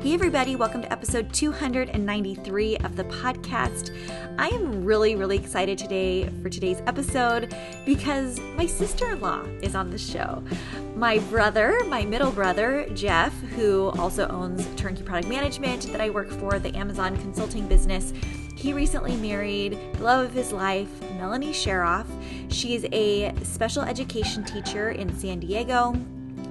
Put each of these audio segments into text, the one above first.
Hey, everybody, welcome to episode 293 of the podcast. I am really, really excited today for today's episode because my sister in law is on the show. My brother, my middle brother, Jeff, who also owns Turnkey Product Management that I work for, the Amazon consulting business, he recently married the love of his life, Melanie Sheroff. She's a special education teacher in San Diego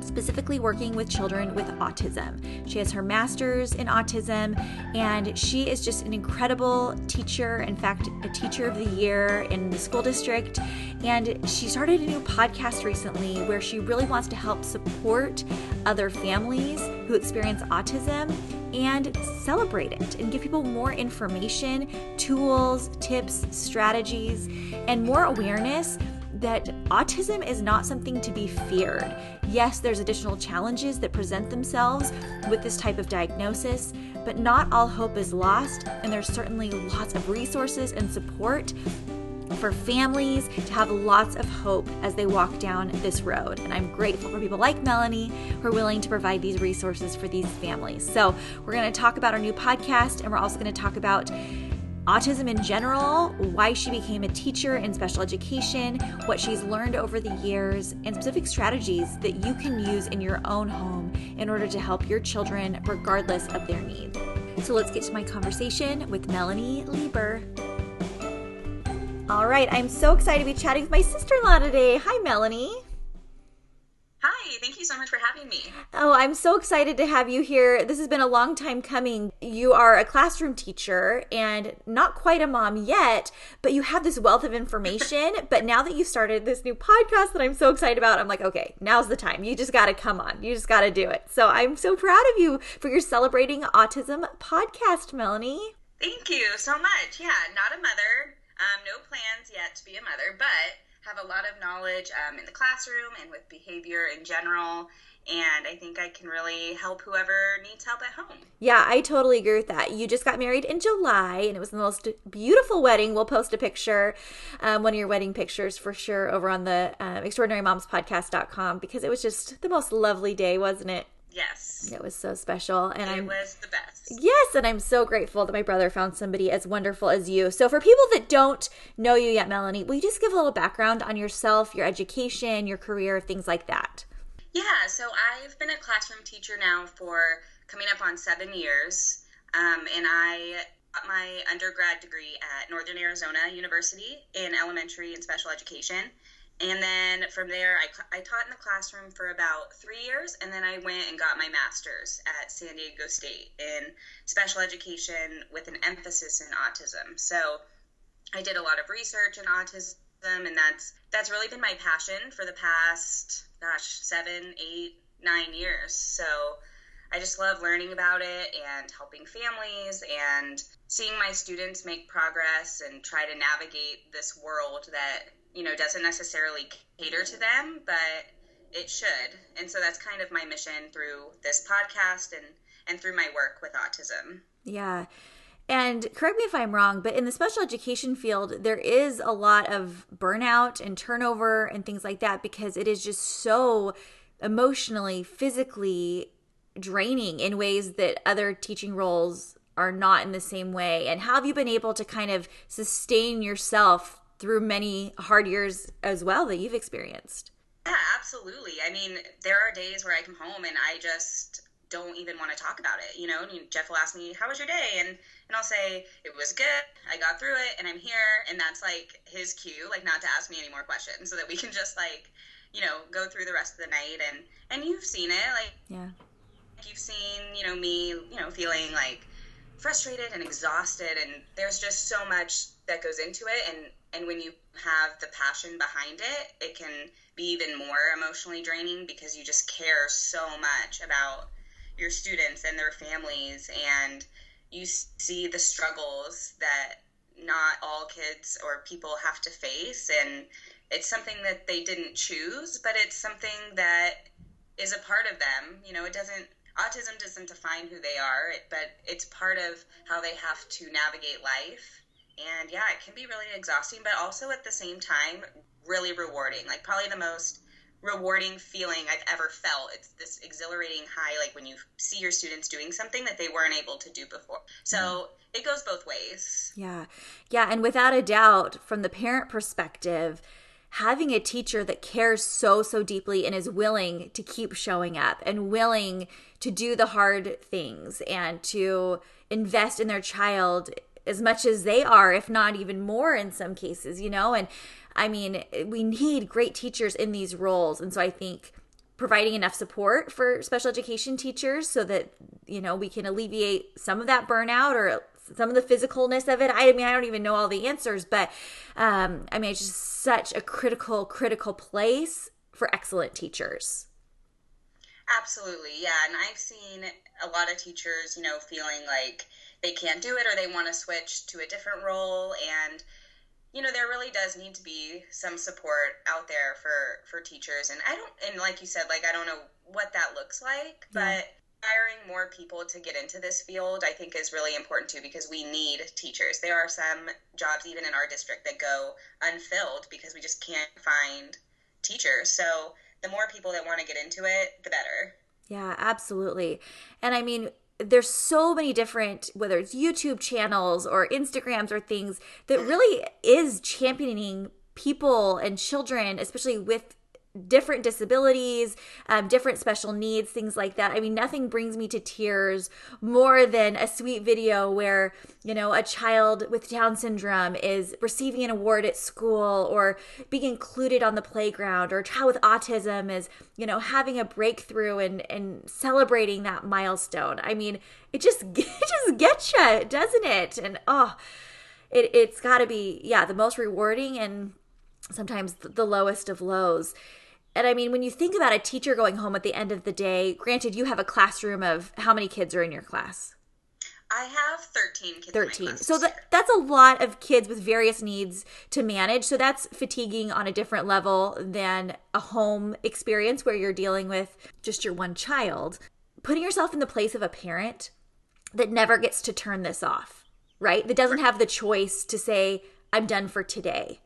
specifically working with children with autism. She has her master's in autism, and she is just an incredible teacher. In fact, a teacher of the year in the school district. And she started a new podcast recently where she really wants to help support other families who experience autism and celebrate it and give people more information, tools, tips, strategies, and more awareness that autism is not something to be feared. Yes, there's additional challenges that present themselves with this type of diagnosis, but not all hope is lost, and there's certainly lots of resources and support for families to have lots of hope as they walk down this road. And I'm grateful for people like Melanie who are willing to provide these resources for these families. So, we're going to talk about our new podcast, and we're also going to talk about autism in general, why she became a teacher in special education, what she's learned over the years, and specific strategies that you can use in your own home in order to help your children regardless of their needs. So let's get to my conversation with Melanie Lieber. All right, I'm so excited to be chatting with my sister in law today. Hi, Melanie. Hi, thank you so much for having me. Oh, I'm so excited to have you here. This has been a long time coming. You are a classroom teacher and not quite a mom yet, but you have this wealth of information. but now that you've started this new podcast that I'm so excited about, I'm like, okay, now's the time. You just got to come on. You just got to do it. So I'm so proud of you for your Celebrating Autism podcast, Melanie. Thank you so much. Yeah, not a mother. Um, no plans yet to be a mother, but have a lot of knowledge um, in the classroom and with behavior in general. And I think I can really help whoever needs help at home. Yeah, I totally agree with that. You just got married in July, and it was the most beautiful wedding. We'll post a picture, um, one of your wedding pictures for sure, over on the um, extraordinarymomspodcast.com because it was just the most lovely day, wasn't it? Yes. It was so special. And it I'm, was the best. Yes. And I'm so grateful that my brother found somebody as wonderful as you. So, for people that don't know you yet, Melanie, will you just give a little background on yourself, your education, your career, things like that? Yeah. So, I've been a classroom teacher now for coming up on seven years. Um, and I got my undergrad degree at Northern Arizona University in elementary and special education. And then from there, I, I taught in the classroom for about three years, and then I went and got my master's at San Diego State in special education with an emphasis in autism. So I did a lot of research in autism, and that's that's really been my passion for the past, gosh, seven, eight, nine years. So I just love learning about it and helping families and seeing my students make progress and try to navigate this world that you know doesn't necessarily cater to them, but it should. And so that's kind of my mission through this podcast and and through my work with autism. Yeah. And correct me if I'm wrong, but in the special education field, there is a lot of burnout and turnover and things like that because it is just so emotionally, physically draining in ways that other teaching roles are not in the same way. And how have you been able to kind of sustain yourself through many hard years as well that you've experienced. Yeah, absolutely. I mean, there are days where I come home and I just don't even want to talk about it. You know, and Jeff will ask me, "How was your day?" and and I'll say, "It was good. I got through it, and I'm here." And that's like his cue, like not to ask me any more questions, so that we can just like, you know, go through the rest of the night. And and you've seen it, like yeah, you've seen, you know, me, you know, feeling like frustrated and exhausted, and there's just so much that goes into it, and and when you have the passion behind it, it can be even more emotionally draining because you just care so much about your students and their families and you see the struggles that not all kids or people have to face and it's something that they didn't choose but it's something that is a part of them. You know it doesn't autism doesn't define who they are but it's part of how they have to navigate life and yeah it can be really exhausting but also at the same time really rewarding like probably the most rewarding feeling I've ever felt. It's this exhilarating high, like when you see your students doing something that they weren't able to do before. So mm. it goes both ways. Yeah. Yeah. And without a doubt, from the parent perspective, having a teacher that cares so, so deeply and is willing to keep showing up and willing to do the hard things and to invest in their child as much as they are, if not even more in some cases, you know? And I mean, we need great teachers in these roles. And so I think providing enough support for special education teachers so that, you know, we can alleviate some of that burnout or some of the physicalness of it. I mean, I don't even know all the answers, but um, I mean, it's just such a critical, critical place for excellent teachers. Absolutely, yeah. And I've seen a lot of teachers, you know, feeling like they can't do it or they want to switch to a different role. And you know there really does need to be some support out there for for teachers and i don't and like you said like i don't know what that looks like yeah. but hiring more people to get into this field i think is really important too because we need teachers there are some jobs even in our district that go unfilled because we just can't find teachers so the more people that want to get into it the better yeah absolutely and i mean there's so many different whether it's youtube channels or instagrams or things that really is championing people and children especially with different disabilities, um, different special needs, things like that. I mean, nothing brings me to tears more than a sweet video where, you know, a child with Down syndrome is receiving an award at school or being included on the playground, or a child with autism is, you know, having a breakthrough and, and celebrating that milestone. I mean, it just, it just gets you, doesn't it? And oh, it, it's got to be, yeah, the most rewarding and sometimes the lowest of lows. And I mean, when you think about a teacher going home at the end of the day, granted, you have a classroom of how many kids are in your class? I have 13 kids. 13. So that, that's a lot of kids with various needs to manage. So that's fatiguing on a different level than a home experience where you're dealing with just your one child. Putting yourself in the place of a parent that never gets to turn this off, right? That doesn't have the choice to say, I'm done for today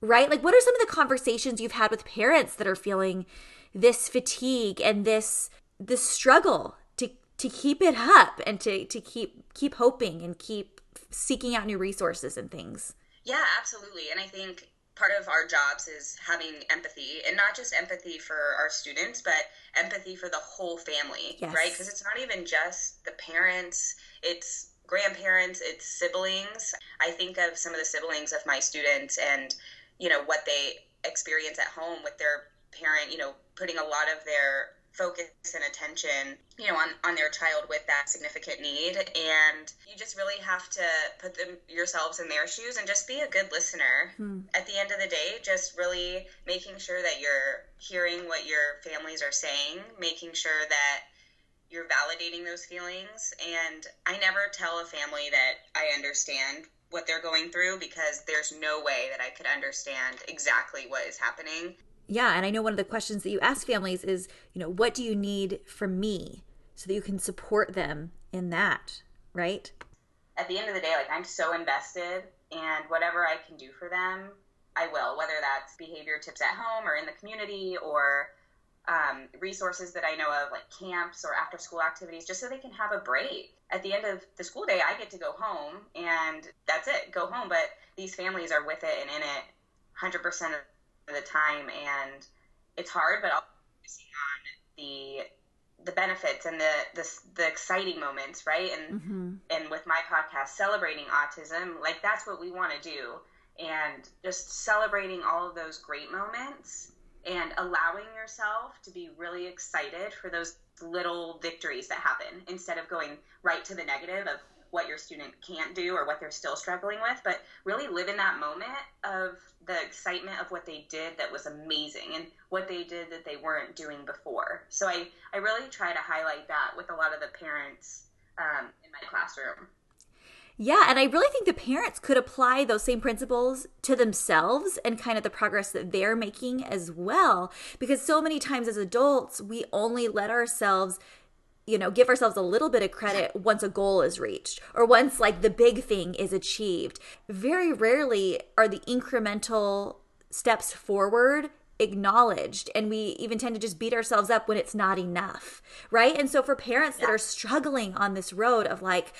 right? Like, what are some of the conversations you've had with parents that are feeling this fatigue and this this struggle to to keep it up and to to keep keep hoping and keep seeking out new resources and things? Yeah, absolutely. And I think part of our jobs is having empathy and not just empathy for our students but empathy for the whole family yes. right because it's not even just the parents it's grandparents it's siblings i think of some of the siblings of my students and you know what they experience at home with their parent you know putting a lot of their focus and attention you know on, on their child with that significant need. And you just really have to put them yourselves in their shoes and just be a good listener. Hmm. at the end of the day just really making sure that you're hearing what your families are saying making sure that you're validating those feelings. And i never tell a family that i understand what they're going through because there's no way that I could understand exactly what is happening. Yeah, and I know one of the questions that you ask families is, you know, what do you need from me so that you can support them in that, right? At the end of the day, like I'm so invested and whatever I can do for them, I will, whether that's behavior tips at home or in the community or um, resources that I know of, like camps or after school activities, just so they can have a break. At the end of the school day, I get to go home and that's it, go home. But these families are with it and in it 100% of the time. And it's hard, but I'll focusing on the the benefits and the the, the exciting moments, right? And mm-hmm. and with my podcast, celebrating autism, like that's what we want to do, and just celebrating all of those great moments and allowing yourself to be really excited for those little victories that happen instead of going right to the negative of what your student can't do or what they're still struggling with, but really live in that moment of the excitement of what they did that was amazing and what they did that they weren't doing before. So I, I really try to highlight that with a lot of the parents um, in my classroom. Yeah, and I really think the parents could apply those same principles to themselves and kind of the progress that they're making as well. Because so many times as adults, we only let ourselves you know give ourselves a little bit of credit once a goal is reached or once like the big thing is achieved. Very rarely are the incremental steps forward acknowledged and we even tend to just beat ourselves up when it's not enough right? And so for parents that are struggling on this road of like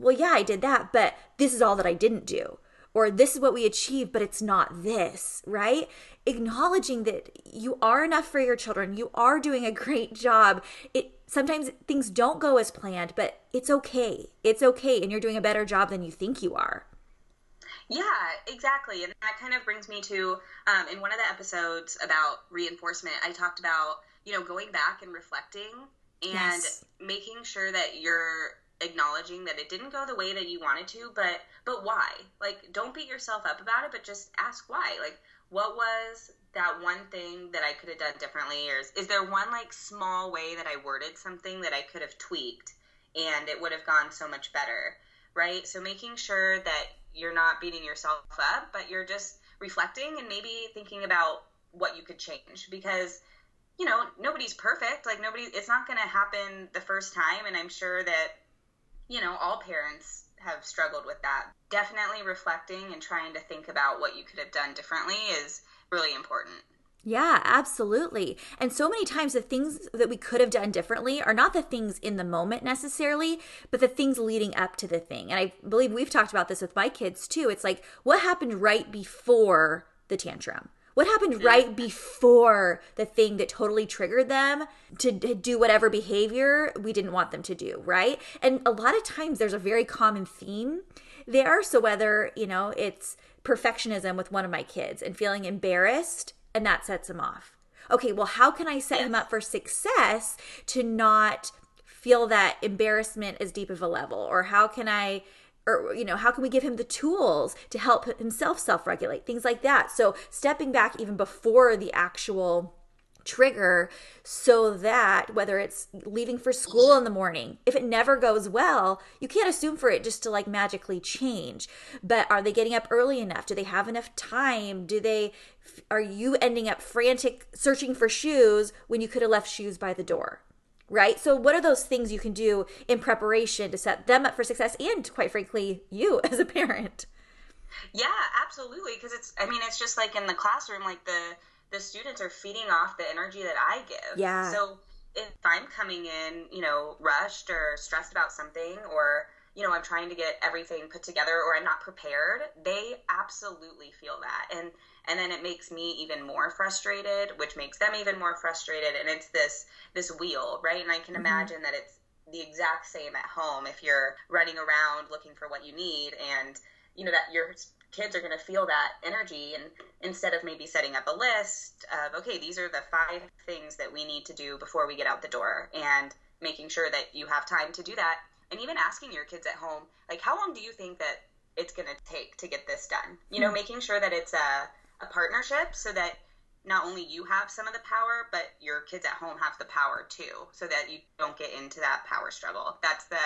well, yeah, I did that, but this is all that I didn't do. Or this is what we achieved, but it's not this, right? Acknowledging that you are enough for your children, you are doing a great job. It sometimes things don't go as planned, but it's okay. It's okay, and you're doing a better job than you think you are. Yeah, exactly. And that kind of brings me to um, in one of the episodes about reinforcement, I talked about, you know, going back and reflecting and yes. making sure that you're acknowledging that it didn't go the way that you wanted to but but why? Like don't beat yourself up about it but just ask why. Like what was that one thing that i could have done differently? Or is, is there one like small way that i worded something that i could have tweaked and it would have gone so much better right? So making sure that you're not beating yourself up but you're just reflecting and maybe thinking about what you could change because you know nobody's perfect. Like nobody it's not going to happen the first time and i'm sure that you know, all parents have struggled with that. Definitely reflecting and trying to think about what you could have done differently is really important. Yeah, absolutely. And so many times the things that we could have done differently are not the things in the moment necessarily, but the things leading up to the thing. And I believe we've talked about this with my kids too. It's like what happened right before the tantrum? What happened right before the thing that totally triggered them to, do whatever behavior we didn't want them to do, right? And a lot of times there's a very common theme there. So whether, you know, it's perfectionism with one of my kids and feeling embarrassed and that sets him off. Okay, well, how can I set him up for success to not feel that embarrassment as deep of a level? Or how can I or you know how can we give him the tools to help himself self-regulate? Things like that. So stepping back even before the actual trigger so that whether it's leaving for school in the morning if it never goes well you can't assume for it just to like magically change. But are they getting up early enough? Do they have enough time? Do they are you ending up frantic searching for shoes when you could have left shoes by the door right? So, what are those things you can do in preparation to set them up for success and, quite frankly, you as a parent? Yeah, absolutely. Because it's, I mean, it's just like in the classroom, like the the students are feeding off the energy that I give. Yeah. So if I'm coming in, you know, rushed or stressed about something, or you know, I'm trying to get everything put together, or I'm not prepared, they absolutely feel that, and and then it makes me even more frustrated which makes them even more frustrated and it's this this wheel right and i can mm-hmm. imagine that it's the exact same at home if you're running around looking for what you need and you know that your kids are going to feel that energy and instead of maybe setting up a list of okay these are the five things that we need to do before we get out the door and making sure that you have time to do that and even asking your kids at home like how long do you think that it's going to take to get this done you know mm-hmm. making sure that it's a a partnership so that not only you have some of the power, but your kids at home have the power too, so that you don't get into that power struggle. That's the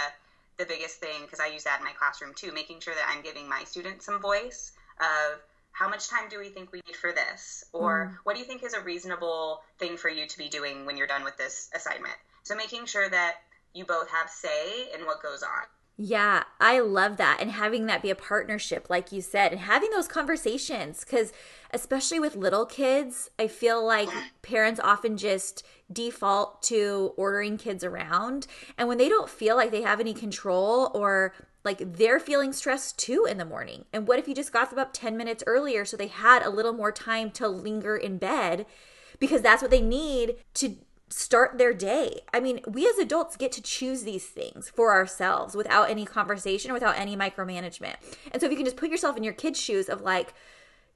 the biggest thing because I use that in my classroom too, making sure that I'm giving my students some voice of how much time do we think we need for this, or mm. what do you think is a reasonable thing for you to be doing when you're done with this assignment. So making sure that you both have say in what goes on. Yeah, I love that. And having that be a partnership, like you said, and having those conversations. Because, especially with little kids, I feel like parents often just default to ordering kids around. And when they don't feel like they have any control or like they're feeling stressed too in the morning. And what if you just got them up 10 minutes earlier so they had a little more time to linger in bed? Because that's what they need to start their day. I mean, we as adults get to choose these things for ourselves without any conversation, without any micromanagement. And so if you can just put yourself in your kids' shoes of like,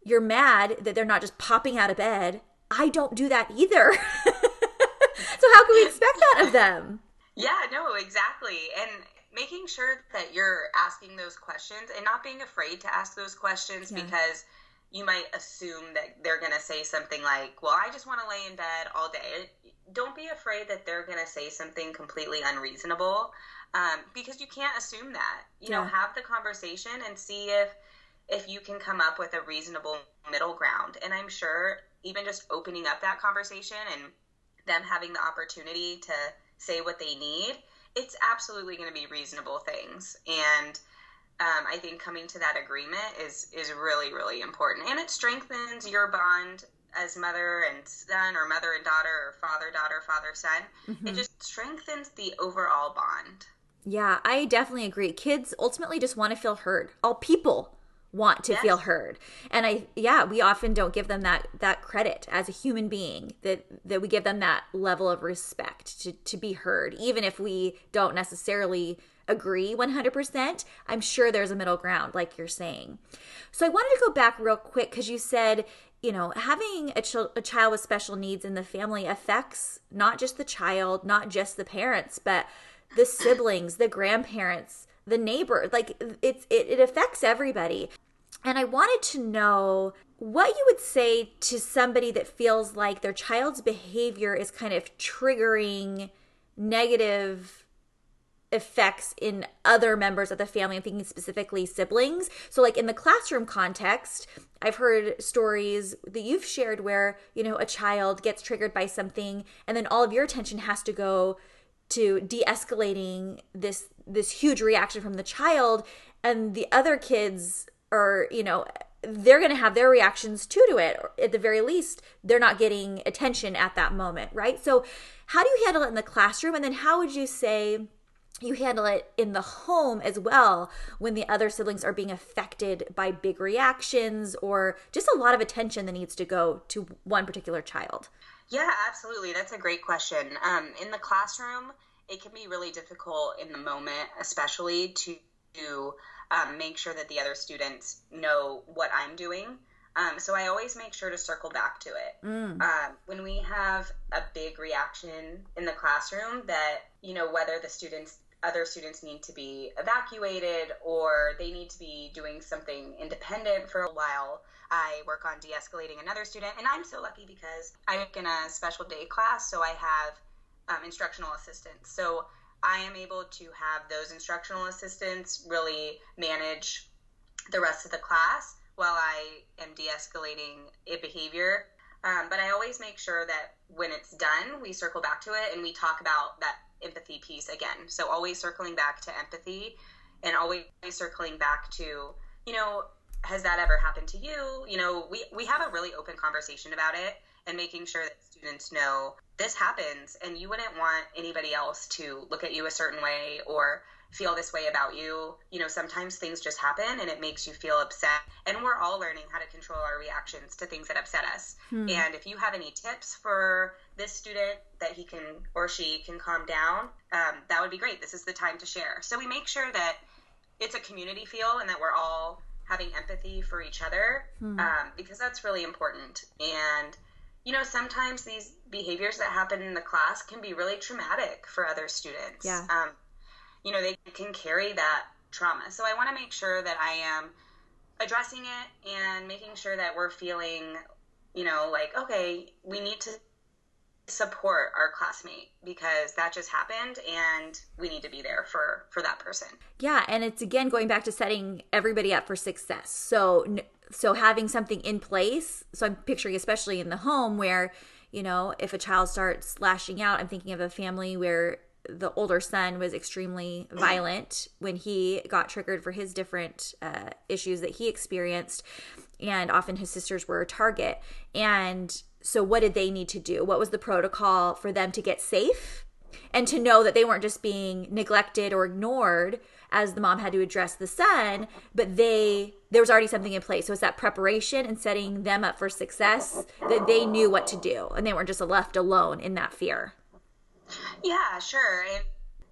you're mad that they're not just popping out of bed. I don't do that either. so how can we expect that of them? Yeah, no, exactly. And making sure that you're asking those questions and not being afraid to ask those questions yeah. because you might assume that they're going to say something like, Well, I just want to lay in bed all day. Don't be afraid that they're going to say something completely unreasonable um, because you can't assume that. You yeah. know, have the conversation and see if if you can come up with a reasonable middle ground. And I'm sure even just opening up that conversation and them having the opportunity to say what they need, it's absolutely going to be reasonable things. And um, I think coming to that agreement is is really really important, and it strengthens your bond as mother and son, or mother and daughter, or father daughter, father son. Mm-hmm. It just strengthens the overall bond. Yeah, I definitely agree. Kids ultimately just want to feel heard. All people want to yes. feel heard and i yeah we often don't give them that that credit as a human being that that we give them that level of respect to to be heard even if we don't necessarily agree 100% i'm sure there's a middle ground like you're saying. So i wanted to go back real quick because you said you know having a, ch- a child with special needs in the family affects not just the child not just the parents but the siblings the grandparents the neighbor like it's it, it affects everybody. And i wanted to know what you would say to somebody that feels like their child's behavior is kind of triggering negative effects in other members of the family. I'm thinking specifically siblings. So, like in the classroom context, I've heard stories that you've shared where, you know, a child gets triggered by something and then all of your attention has to go to de-escalating this this huge reaction from the child and the other kids are you know they're going to have their reactions too to it at the very least they're not getting attention at that moment right so how do you handle it in the classroom and then how would you say you handle it in the home as well when the other siblings are being affected by big reactions or just a lot of attention that needs to go to one particular child yeah, absolutely. That's a great question. Um, in the classroom, it can be really difficult in the moment, especially to, to um, make sure that the other students know what I'm doing. Um, so I always make sure to circle back to it. Mm. Um, when we have a big reaction in the classroom, that you know whether the students, other students need to be evacuated or they need to be doing something independent for a while. I work on de escalating another student. And I'm so lucky because I'm in a special day class, so I have um, instructional assistants. So I am able to have those instructional assistants really manage the rest of the class while I am de escalating a behavior. Um, but I always make sure that when it's done, we circle back to it and we talk about that empathy piece again. So always circling back to empathy and always circling back to, you know, has that ever happened to you? You know, we, we have a really open conversation about it and making sure that students know this happens and you wouldn't want anybody else to look at you a certain way or feel this way about you. You know, sometimes things just happen and it makes you feel upset. And we're all learning how to control our reactions to things that upset us. Hmm. And if you have any tips for this student that he can or she can calm down, um, that would be great. This is the time to share. So we make sure that it's a community feel and that we're all having empathy for each other hmm. um, because that's really important. And, you know, sometimes these behaviors that happen in the class can be really traumatic for other students. Yeah. Um, you know, they can carry that trauma. So I want to make sure that I am addressing it and making sure that we're feeling, you know, like, okay, we need to support our classmate because that just happened and we need to be there for for that person yeah and it's again going back to setting everybody up for success so so having something in place so i'm picturing especially in the home where you know if a child starts lashing out i'm thinking of a family where the older son was extremely violent when he got triggered for his different uh, issues that he experienced and often his sisters were a target and so, what did they need to do? What was the protocol for them to get safe and to know that they weren't just being neglected or ignored as the mom had to address the son, but they there was already something in place. So it's that preparation and setting them up for success that they knew what to do and they weren't just left alone in that fear. Yeah, sure. And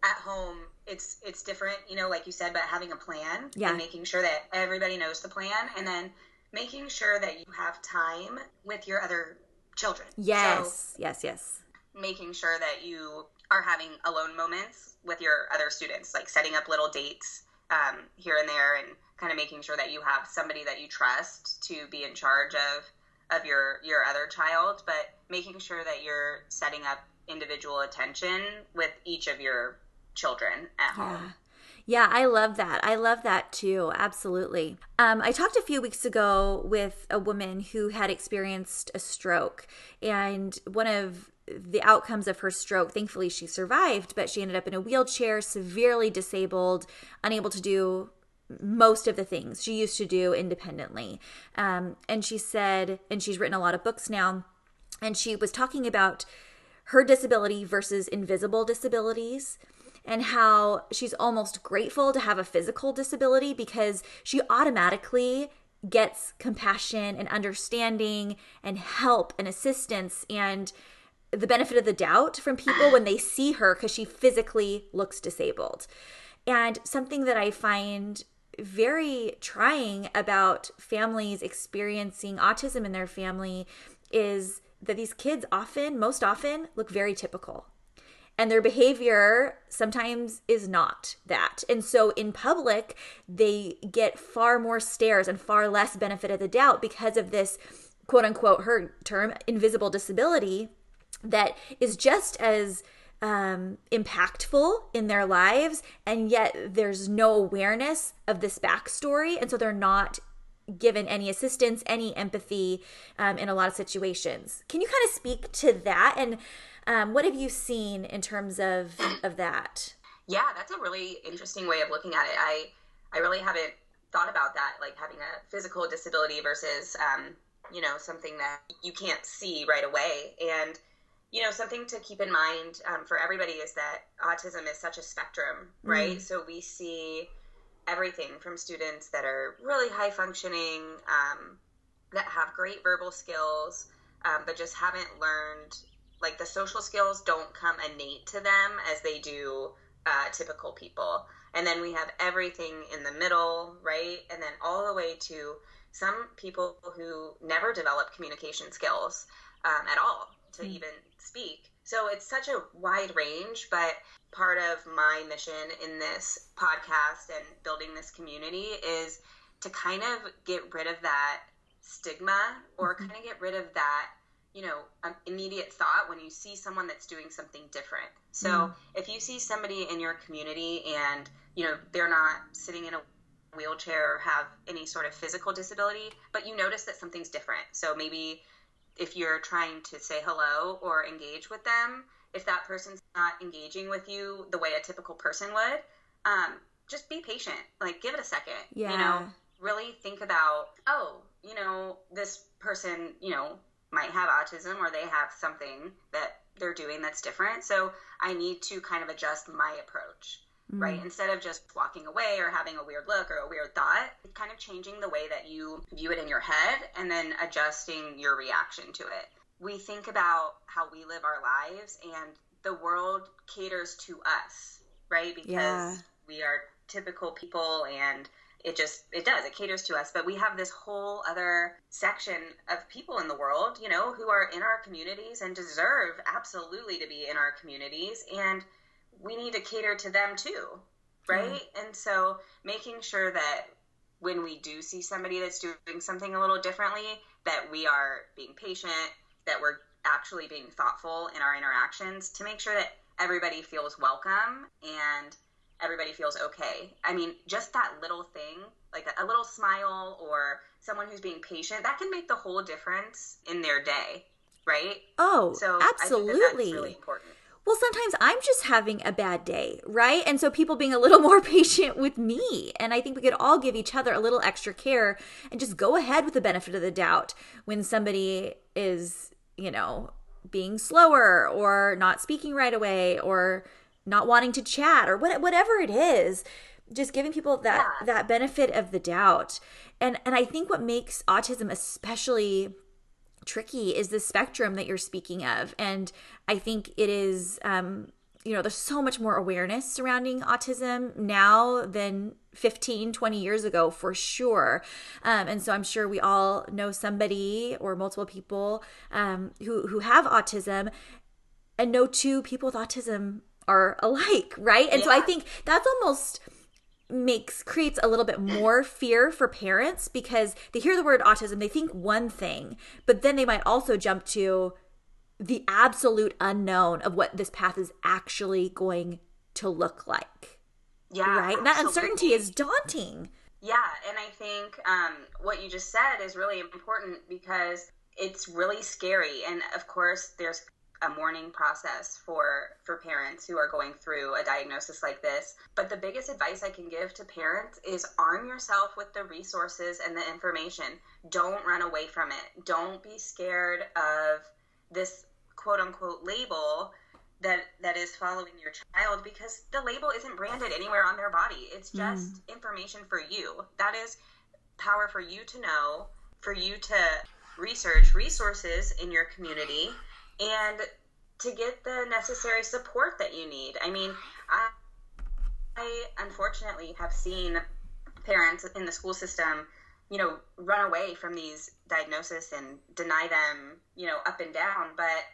at home it's it's different, you know, like you said, but having a plan yeah. and making sure that everybody knows the plan and then making sure that you have time with your other children. Yes, so yes, yes. Making sure that you are having alone moments with your other students, like setting up little dates um, here and there, and kind of making sure that you have somebody that you trust to be in charge of of your your other child, but making sure that you're setting up individual attention with each of your children at Yeah. home. Yeah, I love that. I love that too. Absolutely. Um, I talked a few weeks ago with a woman who had experienced a stroke, and one of the outcomes of her stroke, thankfully, she survived, but she ended up in a wheelchair, severely disabled, unable to do most of the things she used to do independently. Um, and she said, and she's written a lot of books now, and she was talking about her disability versus invisible disabilities and how she's almost grateful to have a physical disability because she automatically gets compassion and understanding and help and assistance and the benefit of the doubt from people when they see her because she physically looks disabled. And something that I find very trying about families experiencing autism in their family is that these kids often, most often, look very typical. And their behavior sometimes is not that. And so in public, they get far more stares and far less benefit of the doubt because of this quote unquote, her term, invisible disability that is just as um, impactful in their lives, and yet there's no awareness of this backstory, and so they're not given any assistance, any empathy um, in a lot of situations. Can you kind of speak to that, and um, what have you seen in terms of of that? Yeah, that's a really interesting way of looking at it. I I really haven't thought about that, like having a physical disability versus um, you know something that you can't see right away, and you know something to keep in mind um, for everybody is that autism is such a spectrum, right? So we see everything from students that are really high functioning, um, that have great verbal skills, um, but just haven't learned like the social skills don't come innate to them as they do uh, typical people. And then we have everything in the middle, right? And then all the way to some people who never develop communication skills um, at all to Mm. even speak. So it's such a wide range, but part of my mission in this podcast and building this community is to kind of get rid of that stigma or kind of get rid of that you know um, immediate thought when you see someone that's doing something different. So Mm. if you see somebody in your community and you know they're not sitting in a wheelchair or have any sort of physical disability but you notice that something's different. So maybe if you're trying to say hello or engage with them if that person's not engaging with you the way a typical person would um, just be patient. Like give it a second Yeah. you know? Really think about oh you know this person you know might have autism or they have something that they're doing that's different. So i need to kind of adjust my approach right? Mm. Instead of just walking away or having a weird look or a weird thought kind of changing the way that you view it in your head and then adjusting your reaction to it. We think about how we live our lives and the world caters to us right? Because Yeah. we are typical people and it just it does it caters to us. But we have this whole other section of people in the world you know who are in our communities and deserve absolutely to be in our communities. And we need to cater to them too right mm-hmm. and so making sure that when we do see somebody that's doing something a little differently that we are being patient that we're actually being thoughtful in our interactions to make sure that everybody feels welcome and everybody feels okay. I mean, just that little thing, like a, little smile or someone who's being patient, that can make the whole difference in their day, right? Oh, So that absolutely. that's really important. Well, sometimes I'm just having a bad day, right? And so people being a little more patient with me. And I think we could all give each other a little extra care and just go ahead with the benefit of the doubt when somebody is, you know, being slower or not speaking right away or not wanting to chat or what, whatever it is. Just giving people that Yeah. that benefit of the doubt. And and I think what makes autism especially tricky is the spectrum that you're speaking of. And i think it is um you know there's so much more awareness surrounding autism now than 15 20 years ago for sure. Um, and so i'm sure we all know somebody or multiple people um, who who have autism and no two people with autism are alike right? And so i think that's almost makes creates a little bit more fear for parents because they hear the word autism, they think one thing, but then they might also jump to the absolute unknown of what this path is actually going to look like. Yeah. Right? And that uncertainty is daunting. Yeah, and I think um, what you just said is really important because it's really scary. And of course, there's a mourning process for for parents who are going through a diagnosis like this but the biggest advice i can give to parents is arm yourself with the resources and the information don't run away from it don't be scared of this quote unquote label that that is following your child because the label isn't branded anywhere on their body it's mm. just mm. information for you that is power for you to know for you to research resources in your community and to get the necessary support that you need. I mean, I, I unfortunately have seen parents in the school system, you know, run away from these diagnoses and deny them, you know, up and down. But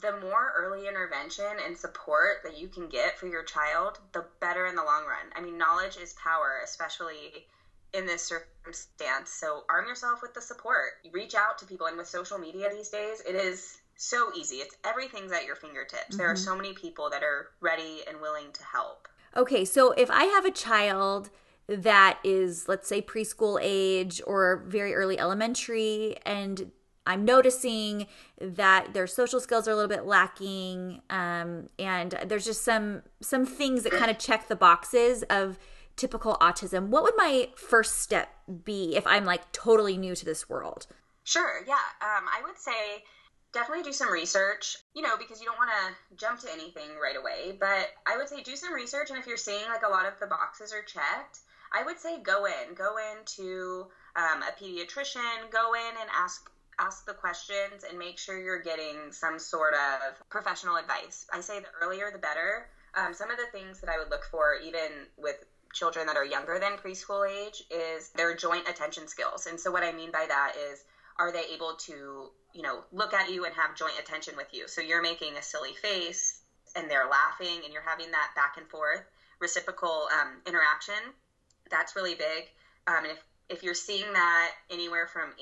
the more early intervention and support that you can get for your child, the better in the long run. I mean, knowledge is power, especially in this circumstance. So arm yourself with the support. Reach out to people. And with social media these days, it is so easy. It's everything's at your fingertips. Mm-hmm. There are mm-hmm. so many people that are ready and willing to help. Okay, so if I have a child that is, let's say, preschool age or very early elementary, and I'm noticing that their social skills are a little bit lacking, um, and there's just some some things that kind of check the boxes of typical autism. What would my first step be if I'm like totally new to this world? Sure. Yeah. Um, I would say definitely do some research, you know, because you don't want to jump to anything right away. But I would say do some research, and if you're seeing like a lot of the boxes are checked, I would say go in, go into um, a pediatrician, go in and ask ask the questions and make sure you're getting some sort of professional advice. I say the earlier the better. Um, some of the things that I would look for, even with children that are younger than preschool age, is their joint attention skills. And so, what I mean by that is, are they able to you know, look at you and have joint attention with you. So you're making a silly face and they're laughing and you're having that back and forth reciprocal um, interaction. That's really big. Um, and if, if you're seeing that anywhere from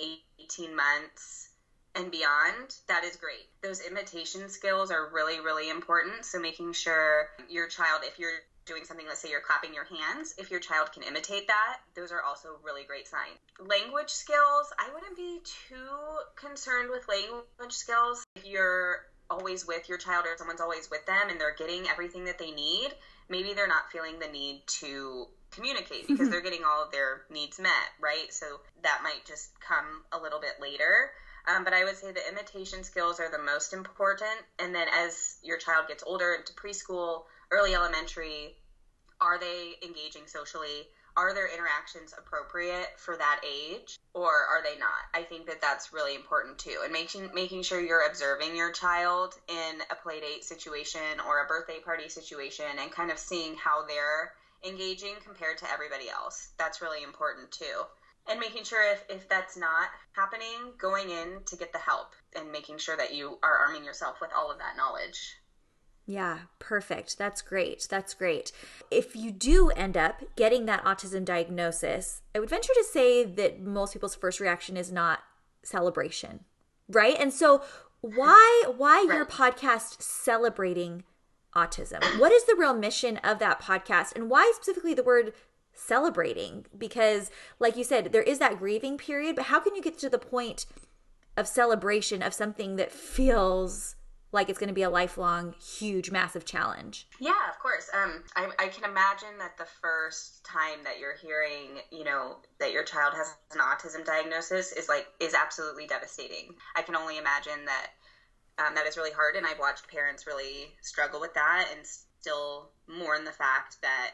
18 months and beyond, that is great. Those imitation skills are really, really important. So making sure your child, if you're doing something, let's say you're clapping your hands, if your child can imitate that, those are also really great signs. Language skills, I wouldn't be too concerned with language skills. If you're always with your child or someone's always with them and they're getting everything that they need, maybe they're not feeling the need to communicate because mm-hmm. they're getting all of their needs met, right? So that might just come a little bit later. Um, but I would say the imitation skills are the most important. And then as your child gets older into preschool, early elementary, are they engaging socially? Are their interactions appropriate for that age or are they not? I think that that's really important too. And making making sure you're observing your child in a play date situation or a birthday party situation and kind of seeing how they're engaging compared to everybody else. That's really important too. And making sure if, if that's not happening, going in to get the help and making sure that you are arming yourself with all of that knowledge. Yeah, perfect. That's great. That's great. If you do end up getting that autism diagnosis, I would venture to say that most people's first reaction is not celebration, right? And so why why right. your podcast celebrating autism? What is the real mission of that podcast and why specifically the word celebrating? Because like you said, there is that grieving period, but how can you get to the point of celebration of something that feels like it's going to be a lifelong, huge, massive challenge. Yeah, of course. Um, I, I, can imagine that the first time that you're hearing, you know, that your child has an autism diagnosis is like is absolutely devastating. I can only imagine that um, that is really hard, and I've watched parents really struggle with that and still mourn the fact that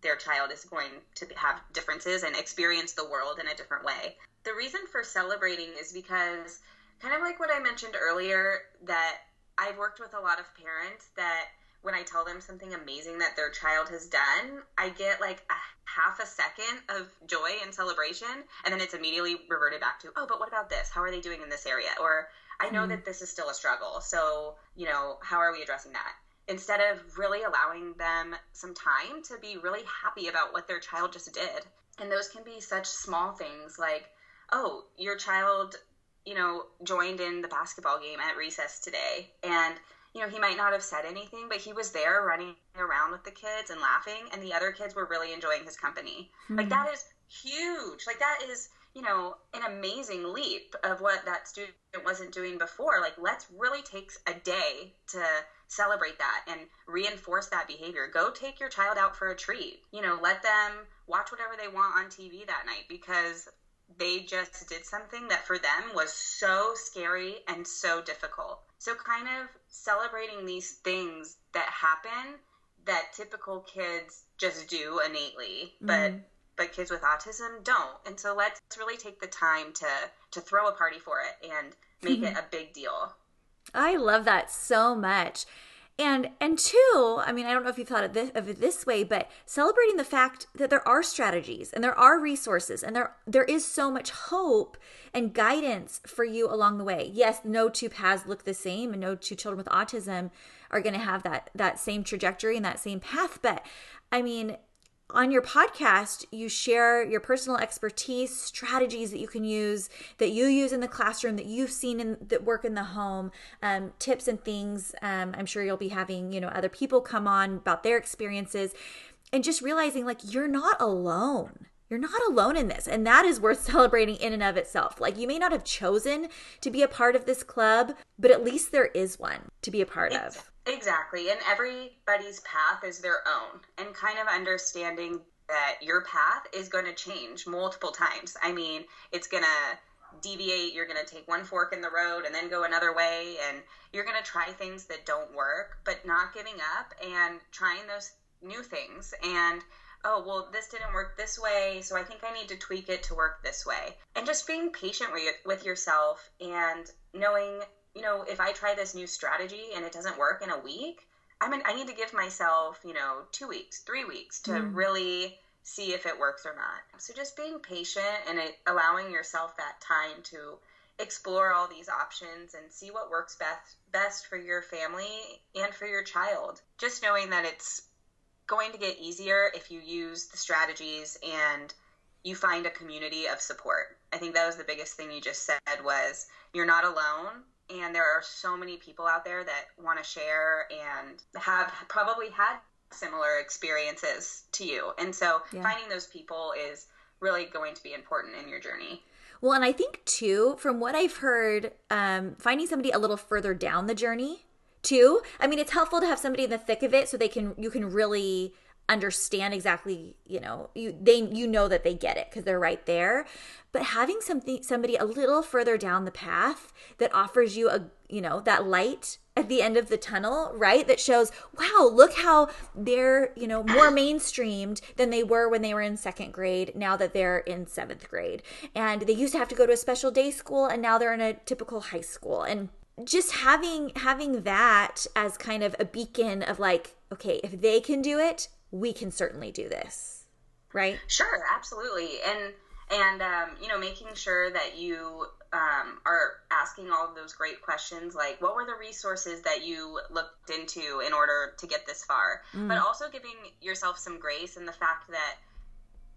their child is going to have differences and experience the world in a different way. The reason for celebrating is because kind of like what I mentioned earlier that I've worked with a lot of parents that when I tell them something amazing that their child has done, I get like a half a second of joy and celebration, and then it's immediately reverted back to, oh, but what about this? How are they doing in this area? Or I know mm that this is still a struggle, so you know, how are we addressing that? instead of really allowing them some time to be really happy about what their child just did. And those can be such small things like, oh, your child, you know, joined in the basketball game at recess today. And, you know, he might not have said anything, but he was there running around with the kids and laughing. And the other kids were really enjoying his company. Mm-hmm. Like, that is huge. Like, that is you know, an amazing leap of what that student wasn't doing before. Like, let's really take a day to celebrate that and reinforce that behavior. Go take your child out for a treat. You know, let them watch whatever they want on TV that night because they just did something that for them was so scary and so difficult. So, kind of celebrating these things that happen that typical kids just do innately, but mm but kids with autism don't. And so let's really take the time to to throw a party for it and make it a big deal. I love that so much. And and two, I mean, I don't know if you've thought of, this, of it this way, but celebrating the fact that there are strategies and there are resources and there there is so much hope and guidance for you along the way. Yes, no two paths look the same, and no two children with autism are going to have that that same trajectory and that same path. But I mean, on your podcast, you share your personal expertise, strategies that you can use, that you use in the classroom, that you've seen in that work in the home, um, tips and things. Um, I'm sure you'll be having you know other people come on about their experiences, and just realizing like you're not alone. You're not alone in this, and that is worth celebrating in and of itself. Like you may not have chosen to be a part of this club, but at least there is one to be a part of. Exactly. And everybody's path is their own. And kind of understanding that your path is going to change multiple times. I mean, it's going to deviate. You're going to take one fork in the road and then go another way. And you're going to try things that don't work, but not giving up and trying those new things. And oh, well, this didn't work this way, so I think I need to tweak it to work this way. And just being patient with yourself and knowing you know, if I try this new strategy and it doesn't work in a week, I mean, I need to give myself, you know, two weeks, three weeks to mm. really see if it works or not. So just being patient and it, allowing yourself that time to explore all these options and see what works best best for your family and for your child. Just knowing that it's going to get easier if you use the strategies and you find a community of support. I think that was the biggest thing you just said was you're not alone and there are so many people out there that want to share and have probably had similar experiences to you. And so yeah. finding those people is really going to be important in your journey. Well, and I think too, from what I've heard, um, finding somebody a little further down the journey too. I mean, it's helpful to have somebody in the thick of it so they can you can really understand exactly you know you they you know that they get it because they're right there. But having something somebody a little further down the path that offers you a you know that light at the end of the tunnel right that shows wow look how they're you know more mainstreamed than they were when they were in second grade now that they're in seventh grade. And they used to have to go to a special day school and now they're in a typical high school. And just having having that as kind of a beacon of like okay if they can do it we can certainly do this right? Sure absolutely. And and um, you know making sure that you um, are asking all of those great questions like what were the resources that you looked into in order to get this far? Mm. but also giving yourself some grace in the fact that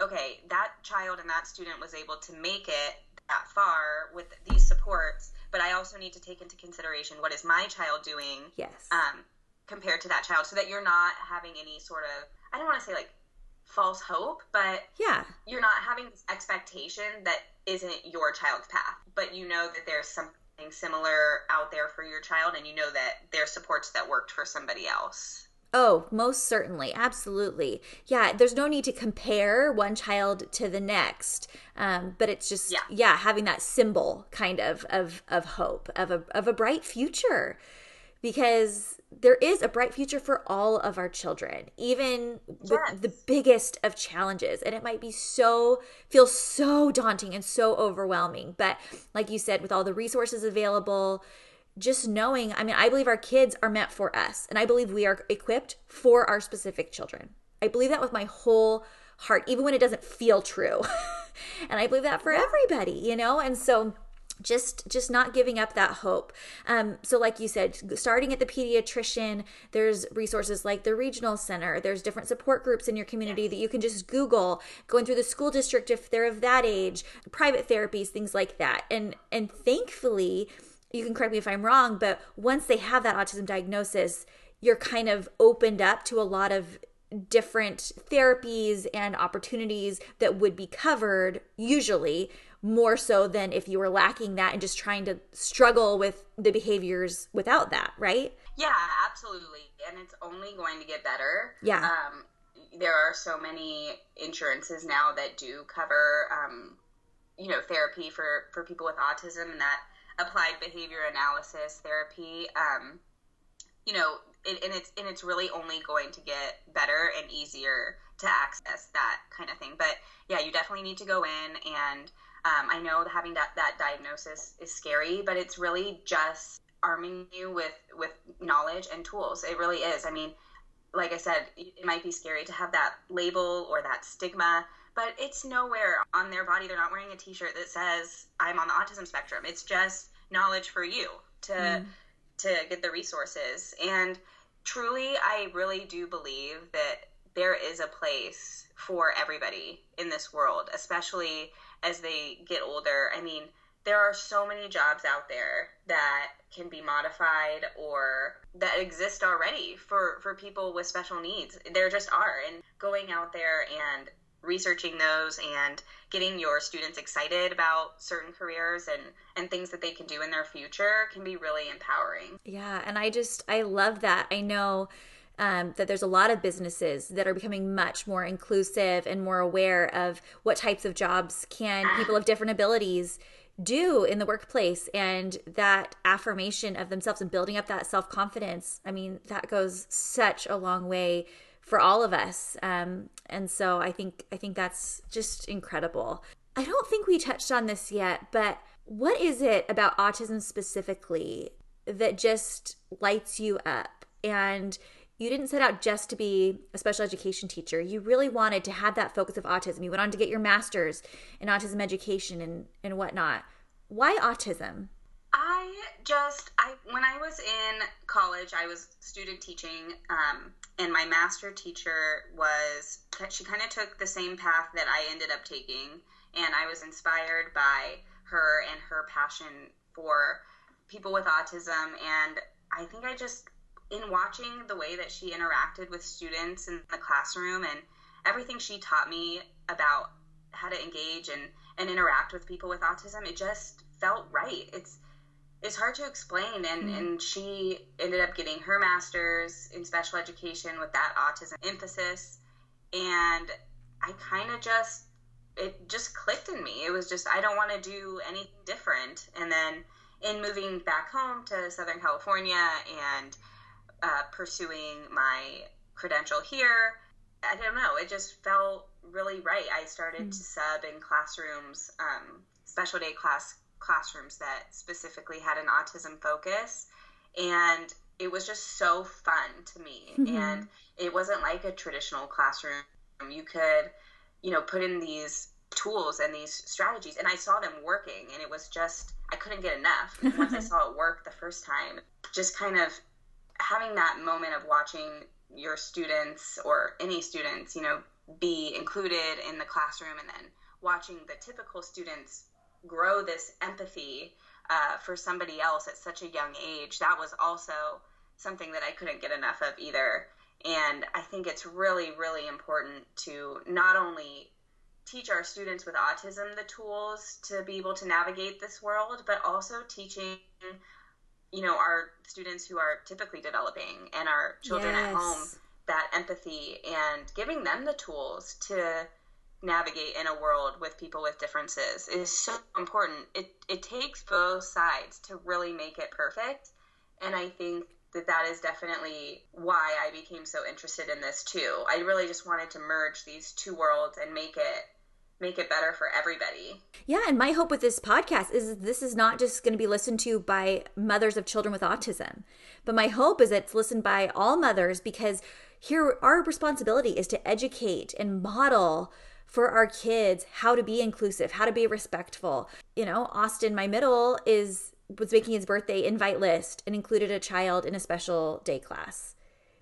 okay that child and that student was able to make it that far with these supports but i also need to take into consideration what is my child doing? Yes. Um, compared to that child so that you're not having any sort of I don't want to say like false hope, but yeah, you're not having this expectation that isn't your child's path, but you know that there's something similar out there for your child, and you know that there's supports that worked for somebody else. Oh, most certainly. Absolutely. Yeah, there's no need to compare one child to the next. Um, but it's just, yeah. yeah, having that symbol kind of of, of hope, of a, of a bright future. Because there is a bright future for all of our children, even yes. the biggest of challenges. And it might be so, feel so daunting and so overwhelming. But like you said, with all the resources available, just knowing, I mean, I believe our kids are meant for us, and I believe we are equipped for our specific children. I believe that with my whole heart, even when it doesn't feel true. and I believe that for everybody, you know? And so, just just not giving up that hope. Um, so like you said starting at the pediatrician there's resources like the regional center there's different support groups in your community that you can just google going through the school district if they're of that age private therapies things like that. And and thankfully you can correct me if i'm wrong but once they have that autism diagnosis you're kind of opened up to a lot of different therapies and opportunities that would be covered usually more so than if you were lacking that and just trying to struggle with the behaviors without that, right? Yeah, absolutely. And it's only going to get better. Yeah. Um, there are so many insurances now that do cover, um, you know, therapy for, for people with autism and that applied behavior analysis therapy. Um, you know, it, and it's and it's really only going to get better and easier to access that kind of thing. But yeah, you definitely need to go in and um, I know having that, that diagnosis is scary, but it's really just arming you with, with knowledge and tools. It really is. I mean, like I said, it might be scary to have that label or that stigma, but it's nowhere on their body. They're not wearing a t shirt that says, I'm on the autism spectrum. It's just knowledge for you to. Mm. To get the resources. And truly, I really do believe that there is a place for everybody in this world, especially as they get older. I mean, there are so many jobs out there that can be modified or that exist already for, for people with special needs. There just are. And going out there and researching those and getting your students excited about certain careers and and things that they can do in their future can be really empowering. Yeah, and I just I love that. I know um, that there's a lot of businesses that are becoming much more inclusive and more aware of what types of jobs can people of different abilities do in the workplace. And that affirmation of themselves and building up that self-confidence i mean that goes such a long way for all of us. Um, and so i think i think that's just incredible. I don't think we touched on this yet but what is it about autism specifically that just lights you up? And you didn't set out just to be a special education teacher. You really wanted to have that focus of autism. You went on to get your master's in autism education and, and whatnot. Why autism? I just, I when I was in college, I was student teaching, um, and my master teacher was, she kind of took the same path that I ended up taking, and I was inspired by her and her passion for people with autism, and I think I just in watching the way that she interacted with students in the classroom and everything she taught me about how to engage and, and interact with people with autism, it just felt right. It's it's hard to explain and, mm-hmm. and she ended up getting her master's in special education with that autism emphasis and I kind of just it just clicked in me. It was just I don't want to do anything different. And then in moving back home to Southern California and uh, pursuing my credential here. I don't know. It just felt really right. I started mm. to sub in classrooms, um, special day class classrooms that specifically had an autism focus, and it was just so fun to me. Mm-hmm. And it wasn't like a traditional classroom. You could, you know, put in these tools and these strategies, and I saw them working, and it was just I couldn't get enough. Once I saw it work the first time, just kind of having that moment of watching your students or any students, you know, be included in the classroom and then watching the typical students grow this empathy uh, for somebody else at such a young age, that was also something that I couldn't get enough of either. And I think it's really, really important to not only teach our students with autism the tools to be able to navigate this world, but also teaching you know our students who are typically developing and our children yes. at home that empathy and giving them the tools to navigate in a world with people with differences is so important. It it takes both sides to really make it perfect, and I think that that is definitely why I became so interested in this too. I really just wanted to merge these two worlds and make it make it better for everybody. Yeah, and my hope with this podcast is this is not just going to be listened to by mothers of children with autism, but my hope is it's listened by all mothers because here our responsibility is to educate and model for our kids how to be inclusive, how to be respectful. You know, Austin, my middle, is was making his birthday invite list and included a child in a special day class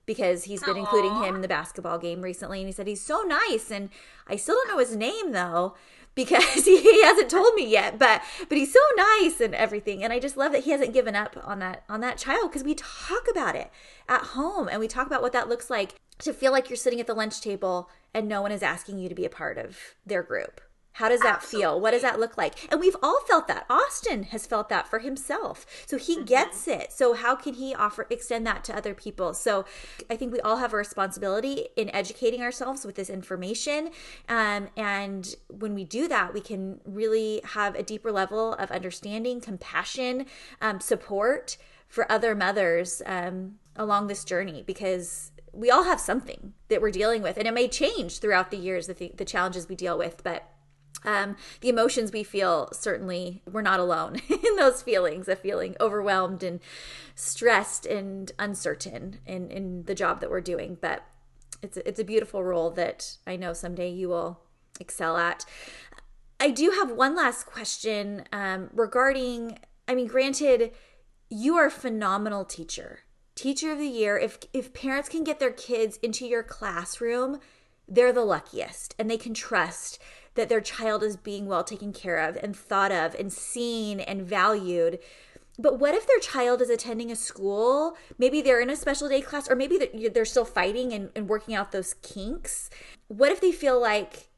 because he's been Aww. including him in the basketball game recently and he said he's so nice and I still don't know his name though because he hasn't told me yet but but he's so nice and everything and I just love that he hasn't given up on that on that child because we talk about it at home and we talk about what that looks like to feel like you're sitting at the lunch table and no one is asking you to be a part of their group how does that Absolutely. feel? What does that look like? And we've all felt that. Austin has felt that for himself. So he mm-hmm. gets it. So how can he offer extend that to other people? So I think we all have a responsibility in educating ourselves with this information. Um, and when we do that, we can really have a deeper level of understanding, compassion, um, support for other mothers um, along this journey because we all have something that we're dealing with and it may change throughout the years the, the challenges we deal with but um, the emotions we feel certainly we're not alone in those feelings of feeling overwhelmed and stressed and uncertain in, in the job that we're doing. But it's a, it's a beautiful role that i know someday you will excel at. I do have one last question um, regarding i mean granted you are a phenomenal teacher. Teacher of the year. If if parents can get their kids into your classroom they're the luckiest and they can trust that their child is being well taken care of and thought of and seen and valued. But what if their child is attending a school? Maybe they're in a special day class, or maybe they're still fighting and, and working out those kinks. What if they feel like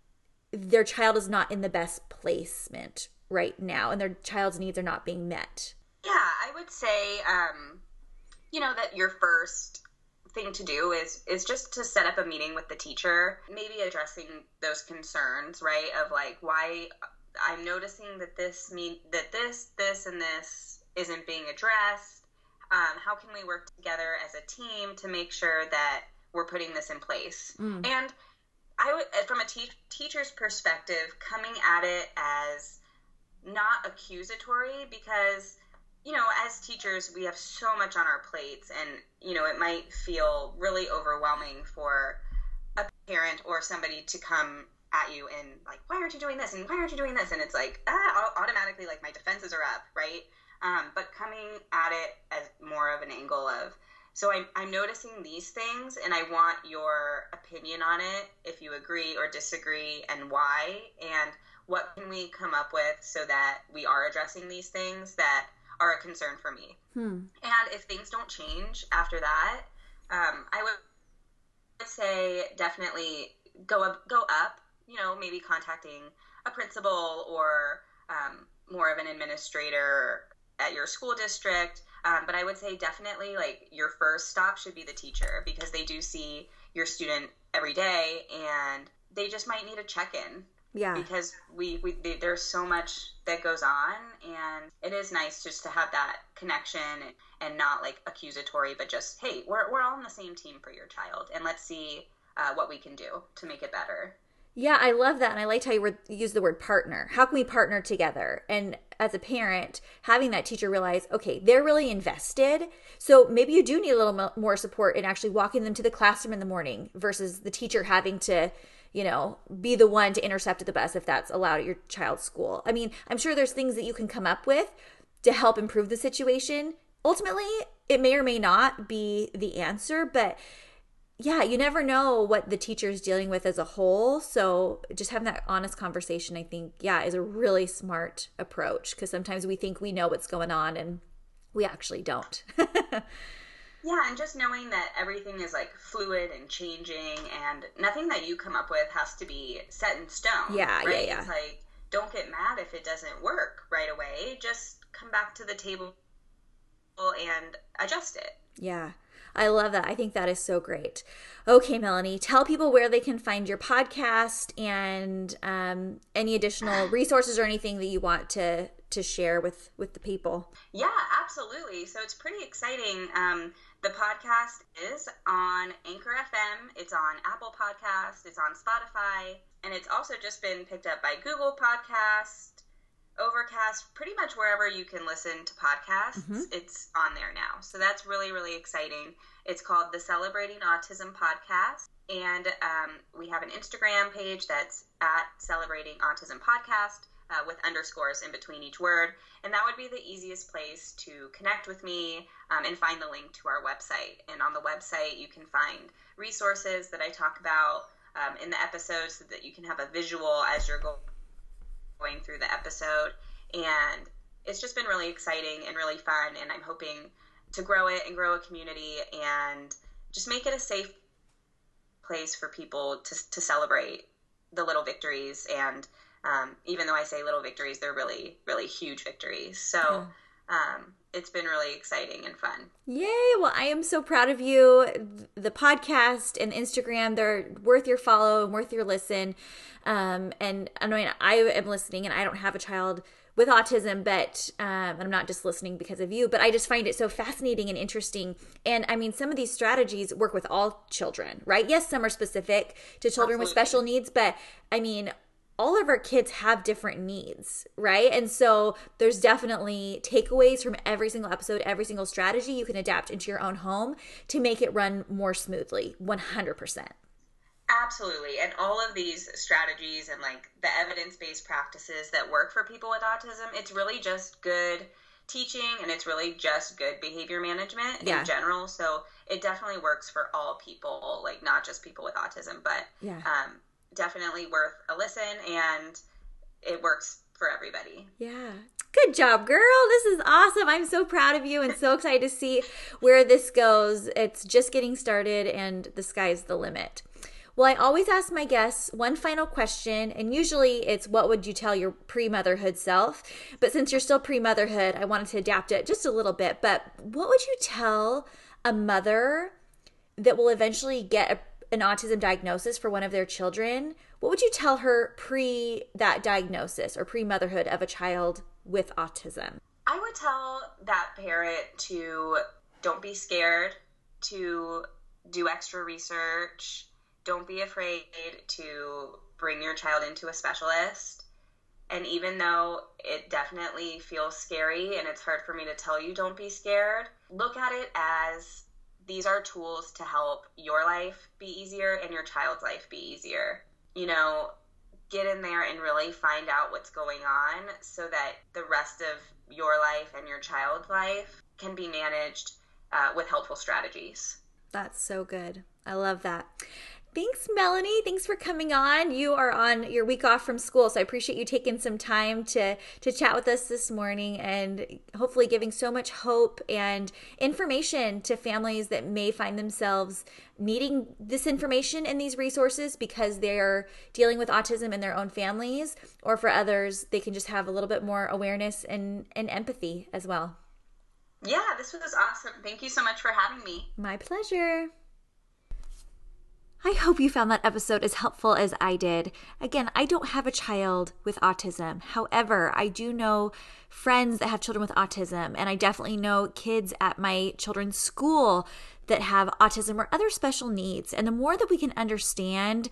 their child is not in the best placement right now and their child's needs are not being met? Yeah, I would say, um, you know, that your first thing to do is is just to set up a meeting with the teacher, maybe addressing those concerns, right? Of like why I'm noticing that this mean that this this and this isn't being addressed. Um, how can we work together as a team to make sure that we're putting this in place? Mm. And I would, from a te- teacher's perspective, coming at it as not accusatory because you know, as teachers, we have so much on our plates, and you know, it might feel really overwhelming for a parent or somebody to come at you and like, why aren't you doing this? And why aren't you doing this? And it's like, ah, automatically, like my defenses are up, right? Um, but coming at it as more of an angle of, so I'm, I'm noticing these things, and I want your opinion on it, if you agree or disagree, and why, and what can we come up with so that we are addressing these things that are a concern for me. Hmm. And if things don't change after that, um, I would say definitely go up, go up. You know, maybe contacting a principal or um, more of an administrator at your school district. Um, but I would say definitely like your first stop should be the teacher because they do see your student every day and they just might need a check in yeah. Because we, we there's so much that goes on and it is nice just to have that connection and not like accusatory but just hey, we're we're all on the same team for your child and let's see uh, what we can do to make it better. Yeah, I love that. And I liked how you were, use the word partner. How can we partner together? And as a parent, having that teacher realize, okay, they're really invested. So maybe you do need a little more support in actually walking them to the classroom in the morning versus the teacher having to you know, be the one to intercept at the bus if that's allowed at your child's school. I mean, I'm sure there's things that you can come up with to help improve the situation. Ultimately, it may or may not be the answer, but yeah, you never know what the teacher is dealing with as a whole. So just having that honest conversation, I think, yeah, is a really smart approach because sometimes we think we know what's going on and we actually don't. Yeah, and just knowing that everything is like fluid and changing, and nothing that you come up with has to be set in stone. Yeah, right? yeah, yeah. It's like don't get mad if it doesn't work right away. Just come back to the table and adjust it. Yeah. I love that. I think that is so great. Okay, Melanie, tell people where they can find your podcast and um, any additional resources or anything that you want to to share with with the people. Yeah, absolutely. So it's pretty exciting. Um, the podcast is on Anchor FM, it's on Apple Podcast, it's on Spotify, and it's also just been picked up by Google Podcast, Overcast, pretty much wherever you can listen to podcasts, mm-hmm. it's on there now. So that's really, really exciting. It's called the Celebrating Autism Podcast. And um, we have an Instagram page that's at Celebrating Autism Podcast uh, with underscores in between each word. And that would be the easiest place to connect with me um, and find the link to our website. And on the website, you can find resources that I talk about um, in the episodes so that you can have a visual as you're going through the episode. And it's just been really exciting and really fun. And I'm hoping to grow it and grow a community and just make it a safe place for people to, to celebrate the little victories and um, even though I say little victories, they're really, really huge victories. So um, it's been really exciting and fun. Yay! Well, I am so proud of you. The podcast and Instagram, they're worth your follow and worth your listen. Um, and I mean, I am listening and I don't have a child with autism, but um, I'm not just listening because of you, but I just find it so fascinating and interesting. And I mean, some of these strategies work with all children, right? Yes, some are specific to children Absolutely. with special needs, but I mean, all of our kids have different needs, right? And so there's definitely takeaways from every single episode, every single strategy you can adapt into your own home to make it run more smoothly, 100%. Absolutely. And all of these strategies and like the evidence based practices that work for people with autism, it's really just good teaching and it's really just good behavior management yeah. in general. So it definitely works for all people, like not just people with autism, but yeah. um, definitely worth a listen and it works for everybody. Yeah. Good job, girl. This is awesome. I'm so proud of you and so excited to see where this goes. It's just getting started and the sky's the limit. Well, I always ask my guests one final question, and usually it's what would you tell your pre motherhood self? But since you're still pre motherhood, I wanted to adapt it just a little bit. But what would you tell a mother that will eventually get a an autism diagnosis for one of their children, what would you tell her pre that diagnosis or pre motherhood of a child with autism? I would tell that parent to don't be scared, to do extra research, don't be afraid to bring your child into a specialist. And even though it definitely feels scary and it's hard for me to tell you don't be scared, look at it as these are tools to help your life be easier and your child's life be easier. You know, get in there and really find out what's going on so that the rest of your life and your child's life can be managed uh, with helpful strategies. That's so good. I love that. Thanks, Melanie. Thanks for coming on. You are on your week off from school, so I appreciate you taking some time to to chat with us this morning and hopefully giving so much hope and information to families that may find themselves needing this information and these resources because they're dealing with autism in their own families, or for others, they can just have a little bit more awareness and, and empathy as well. Yeah, this was awesome. Thank you so much for having me. My pleasure. I hope you found that episode as helpful as I did. Again, I don't have a child with autism. However, I do know friends that have children with autism, and I definitely know kids at my children's school that have autism or other special needs. And the more that we can understand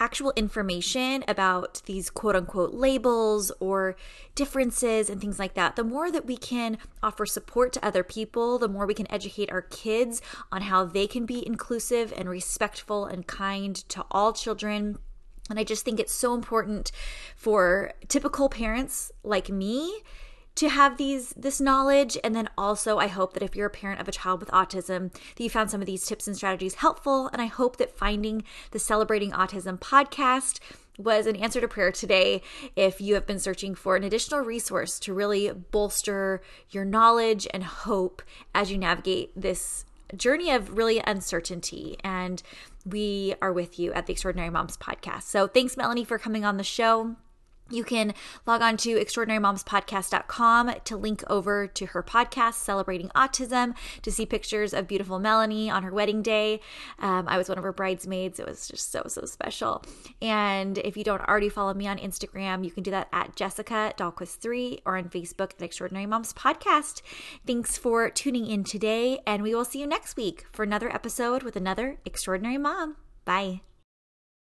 actual information about these quote unquote labels or differences and things like that, the more that we can offer support to other people, the more we can educate our kids on how they can be inclusive and respectful and kind to all children. And I just think it's so important for typical parents like me to have these this knowledge and then also I hope that if you're a parent of a child with autism that you found some of these tips and strategies helpful and I hope that finding the Celebrating Autism podcast was an answer to prayer today if you have been searching for an additional resource to really bolster your knowledge and hope as you navigate this journey of really uncertainty and we are with you at the Extraordinary Moms podcast. So thanks Melanie for coming on the show. You can log on to extraordinarymomspodcast.com to link over to her podcast, Celebrating Autism, to see pictures of beautiful Melanie on her wedding day. Um, I was one of her bridesmaids. It was just so, so special. And if you don't already follow me on Instagram, you can do that at Jessica Dahlquist3 or on Facebook at Extraordinary Moms Podcast. Thanks for tuning in today, and we will see you next week for another episode with another Extraordinary Mom. Bye.